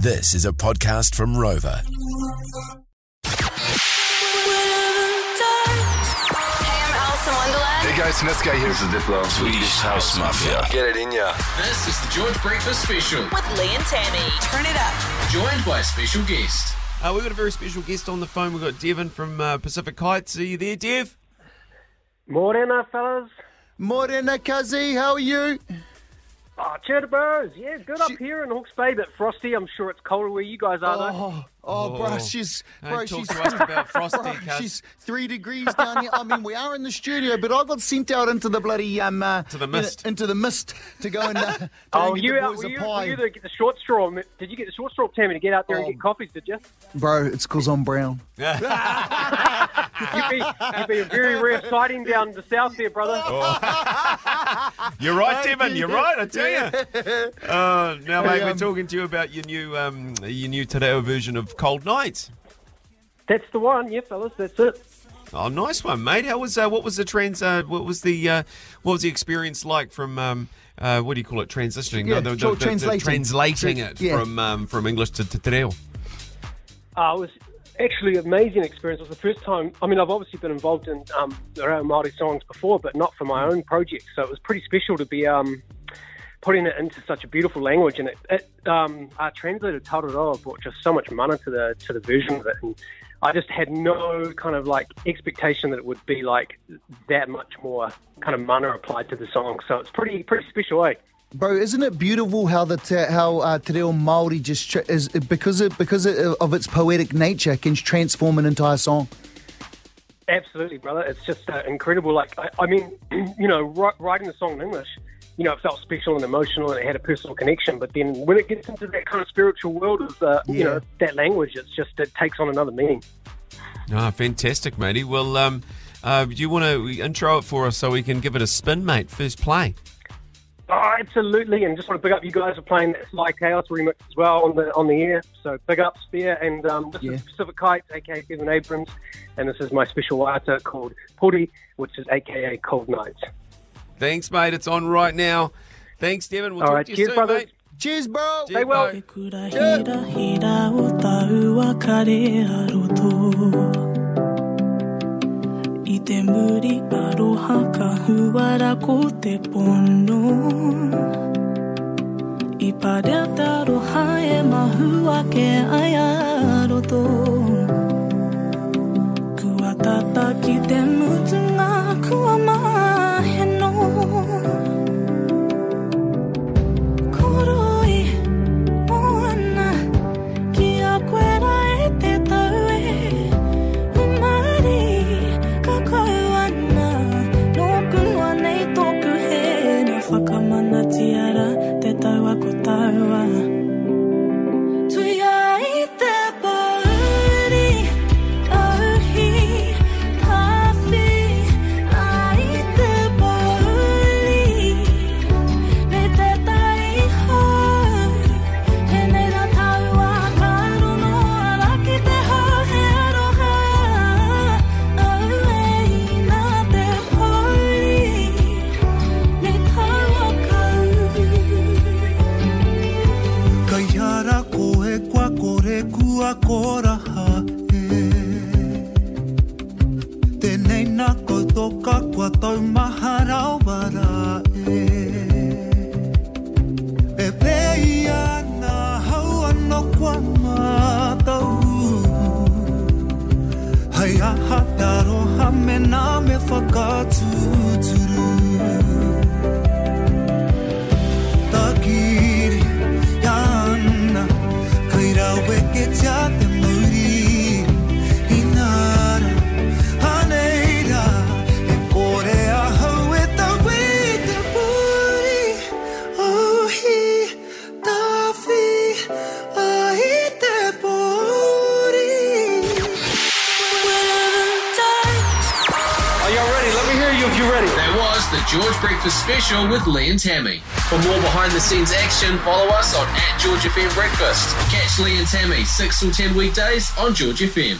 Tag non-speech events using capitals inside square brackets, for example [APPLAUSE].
This is a podcast from Rover. Hey, I'm Alison Wonderland. Hey guys, Siniska here. This is Diplo. Swedish House Mafia. Get it in ya. This is the George Breakfast Special, With Lee and Tammy. Turn it up. joined by a special guest. Uh, we've got a very special guest on the phone. We've got Devin from uh, Pacific Heights. Are you there, Dev? Morena, fellas. Morena Kazi, how are you? Oh, cheer bros. Yeah, good up here in Hawke's Bay, but frosty. I'm sure it's colder where you guys are, though. Oh, oh, bro, she's Don't bro, talk she's to us about [LAUGHS] frosty, bro, she's three degrees down here. I mean, we are in the studio, but I got sent out into the bloody um uh, To the you know, mist. into the mist to go and uh, [LAUGHS] to Oh, get you the out? Were you, pie. were you to get the short straw? Did you get the short straw, Tammy, to get out there and Oh. get coffees? Did you? Bro, it's because I'm brown. [LAUGHS] You'd be, you'd be a very rare sighting down the south there, brother. [LAUGHS] You're right, Devin. You're right. I tell you. Uh, now, mate, we're um, talking to you about your new um, your new Te Reo version of Cold Nights. That's the one, yeah, fellas. That's it. Oh, nice one, mate. How was uh, what was the trans? Uh, what was the uh, what was the experience like from? Um, uh, what do you call it? Transitioning? Yeah, the, sure, translating. translating it Yeah. from um, from English to, to Te Reo. Uh, it was actually amazing experience. It was the first time. I mean, I've obviously been involved in um, Reo Māori songs before, but not for my own project. So it was pretty special to be um, putting it into such a beautiful language. And it, it um, our translator Tauraro brought just so much mana to the to the version of it. And I just had no kind of like expectation that it would be like that much more kind of mana applied to the song. So it's pretty pretty special, eh? Bro, isn't it beautiful how the te, how uh, Te Reo Māori just tra- is because it because it, of its poetic nature can transform an entire song. Absolutely, brother. It's just uh, incredible. Like, I, I mean, [CLEARS THROAT] you know, ri- writing the song in English, you know, it felt special and emotional and it had a personal connection. But then when it gets into that kind of spiritual world of, uh, you know, that language, it's just, it takes on another meaning. Ah, fantastic, matey. Well, um, uh, do you want to intro it for us so we can give it a spin, mate? First play. Oh, absolutely. And just want to big up you guys for playing that Sly Chaos remix as well on the on the air. So big ups there. And um, this Yeah. is Pacific Heights, aka Devin Abrams. And this is my special writer called Puri, which is aka Cold Nights. Thanks, mate. It's on right now. Thanks, Devin. We'll All talk right, to you cheers, soon, brothers. mate. Cheers, bro. Cheers, well. mate. Kura hira hira o tau a kare aroto I te muri ka huara ko pono. I parea te aroha e mahua ke ai aroto Kua tata ki te mutunga kua maheno tiara te taua ko taua aroha me nā me whakatuturu you ready. That was the George Breakfast Special with Lee and Tammy. For more behind the scenes action, follow us on at George FM Breakfast. Catch Lee and Tammy 6 till 10 weekdays on George FM.